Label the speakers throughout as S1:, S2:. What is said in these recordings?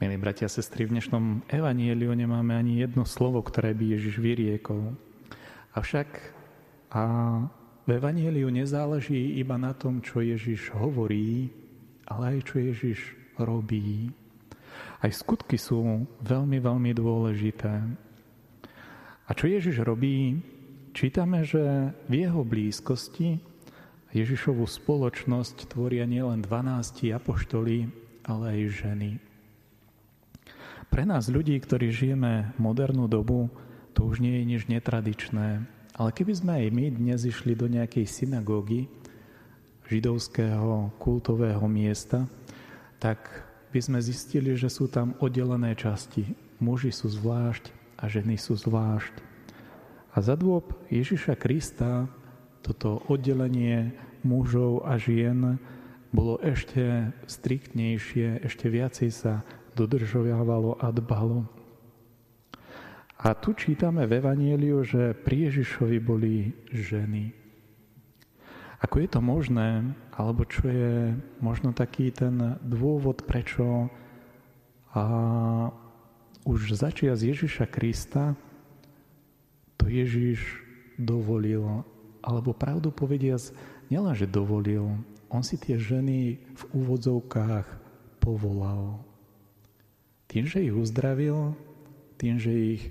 S1: Milí bratia a sestry, v dnešnom evanieliu nemáme ani jedno slovo, ktoré by Ježiš vyriekol. Avšak a v evanieliu nezáleží iba na tom, čo Ježiš hovorí, ale aj čo Ježiš robí. Aj skutky sú veľmi, veľmi dôležité. A čo Ježiš robí? Čítame, že v jeho blízkosti Ježišovú spoločnosť tvoria nielen 12 apoštoli, ale aj ženy. Pre nás ľudí, ktorí žijeme modernú dobu, to už nie je nič netradičné. Ale keby sme aj my dnes išli do nejakej synagógy, židovského kultového miesta, tak by sme zistili, že sú tam oddelené časti. Muži sú zvlášť a ženy sú zvlášť. A za dôb Ježiša Krista toto oddelenie mužov a žien bolo ešte striktnejšie, ešte viacej sa dodržovávalo a dbalo. A tu čítame v Evanieliu, že pri Ježišovi boli ženy. Ako je to možné, alebo čo je možno taký ten dôvod, prečo a už začia z Ježiša Krista to Ježiš dovolil, alebo pravdu povediac, nielenže dovolil, on si tie ženy v úvodzovkách povolal. Tým, že ich uzdravil, tým, že ich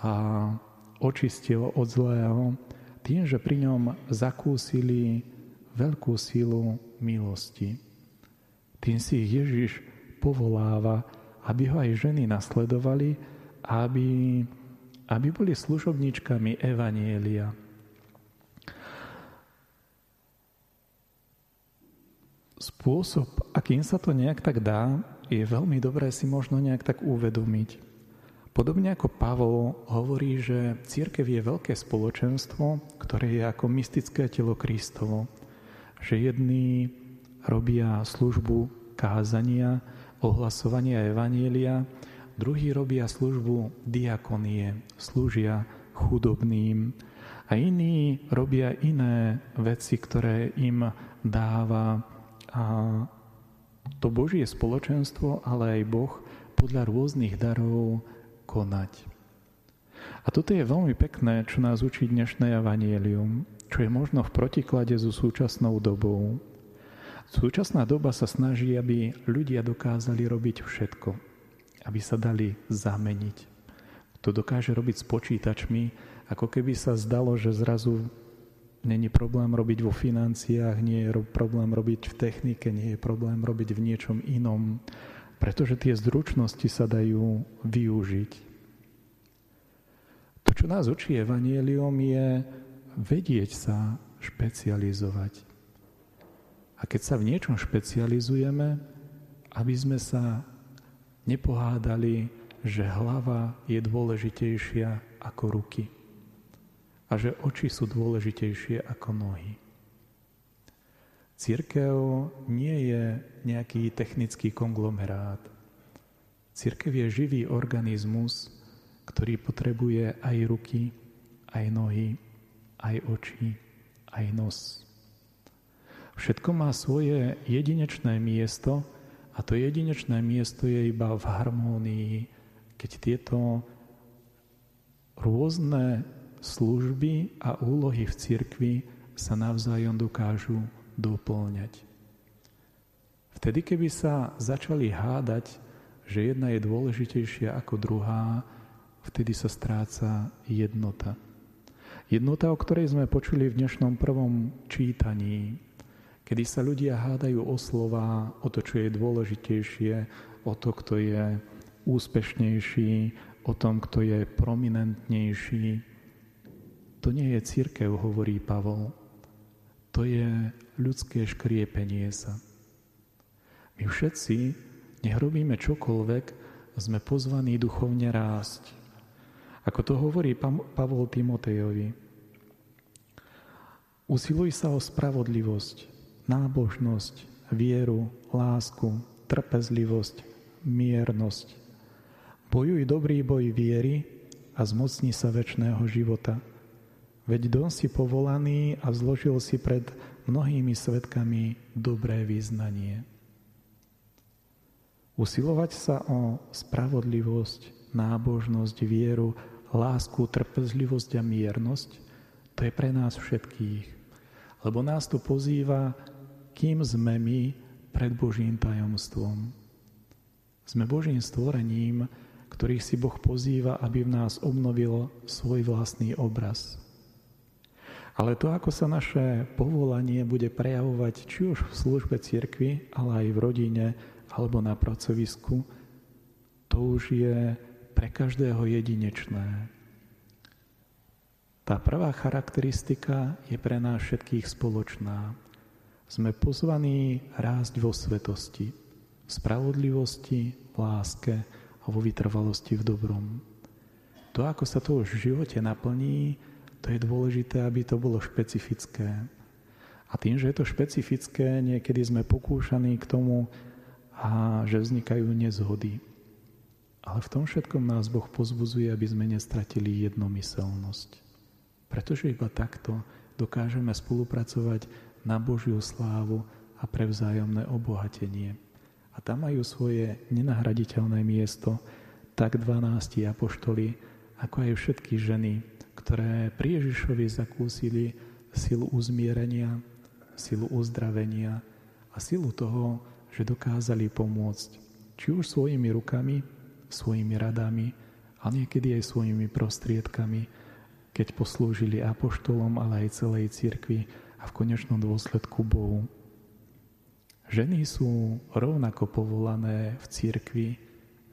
S1: a, očistil od zlého, tým, že pri ňom zakúsili veľkú silu milosti. Tým si ich Ježiš povoláva, aby ho aj ženy nasledovali aby, aby boli služobníčkami Evanielia. Spôsob, akým sa to nejak tak dá, je veľmi dobré si možno nejak tak uvedomiť. Podobne ako Pavol hovorí, že církev je veľké spoločenstvo, ktoré je ako mystické telo Kristovo. Že jedni robia službu kázania, ohlasovania Evanielia, druhí robia službu diakonie, slúžia chudobným a iní robia iné veci, ktoré im dáva a to Božie spoločenstvo, ale aj Boh podľa rôznych darov konať. A toto je veľmi pekné, čo nás učí dnešné evanielium, čo je možno v protiklade so súčasnou dobou. Súčasná doba sa snaží, aby ľudia dokázali robiť všetko, aby sa dali zameniť. To dokáže robiť s počítačmi, ako keby sa zdalo, že zrazu Není problém robiť vo financiách, nie je problém robiť v technike, nie je problém robiť v niečom inom, pretože tie zručnosti sa dajú využiť. To, čo nás učí Evangelium, je vedieť sa špecializovať. A keď sa v niečom špecializujeme, aby sme sa nepohádali, že hlava je dôležitejšia ako ruky a že oči sú dôležitejšie ako nohy. Církev nie je nejaký technický konglomerát. Církev je živý organizmus, ktorý potrebuje aj ruky, aj nohy, aj oči, aj nos. Všetko má svoje jedinečné miesto a to jedinečné miesto je iba v harmónii, keď tieto rôzne služby a úlohy v cirkvi sa navzájom dokážu doplňať. Vtedy, keby sa začali hádať, že jedna je dôležitejšia ako druhá, vtedy sa stráca jednota. Jednota, o ktorej sme počuli v dnešnom prvom čítaní, kedy sa ľudia hádajú o slova, o to, čo je dôležitejšie, o to, kto je úspešnejší, o tom, kto je prominentnejší, to nie je církev, hovorí Pavol. To je ľudské škriepenie sa. My všetci, nech robíme čokoľvek, sme pozvaní duchovne rásť. Ako to hovorí Pavol Timotejovi. Usiluj sa o spravodlivosť, nábožnosť, vieru, lásku, trpezlivosť, miernosť. Bojuj dobrý boj viery a zmocni sa väčšného života – Veď dom si povolaný a zložil si pred mnohými svetkami dobré význanie. Usilovať sa o spravodlivosť, nábožnosť, vieru, lásku, trpezlivosť a miernosť, to je pre nás všetkých. Lebo nás to pozýva, kým sme my pred Božím tajomstvom. Sme Božím stvorením, ktorých si Boh pozýva, aby v nás obnovil svoj vlastný obraz. Ale to, ako sa naše povolanie bude prejavovať či už v službe cirkvi, ale aj v rodine alebo na pracovisku, to už je pre každého jedinečné. Tá prvá charakteristika je pre nás všetkých spoločná. Sme pozvaní rásť vo svetosti, v spravodlivosti, v láske a vo vytrvalosti v dobrom. To, ako sa to už v živote naplní, to je dôležité, aby to bolo špecifické. A tým, že je to špecifické, niekedy sme pokúšaní k tomu, a že vznikajú nezhody. Ale v tom všetkom nás Boh pozbuzuje, aby sme nestratili jednomyselnosť. Pretože iba takto dokážeme spolupracovať na Božiu slávu a pre vzájomné obohatenie. A tam majú svoje nenahraditeľné miesto tak 12 apoštoli, ako aj všetky ženy, ktoré pri Ježišovi zakúsili silu uzmierenia, silu uzdravenia a silu toho, že dokázali pomôcť či už svojimi rukami, svojimi radami, a niekedy aj svojimi prostriedkami, keď poslúžili apoštolom, ale aj celej cirkvi a v konečnom dôsledku Bohu. Ženy sú rovnako povolané v cirkvi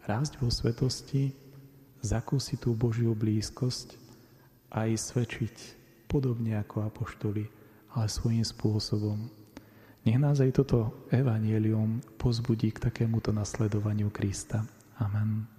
S1: rásť vo svetosti, zakúsiť tú Božiu blízkosť aj svedčiť podobne ako apoštoli, ale svojím spôsobom. Nech nás aj toto evanielium pozbudí k takémuto nasledovaniu Krista. Amen.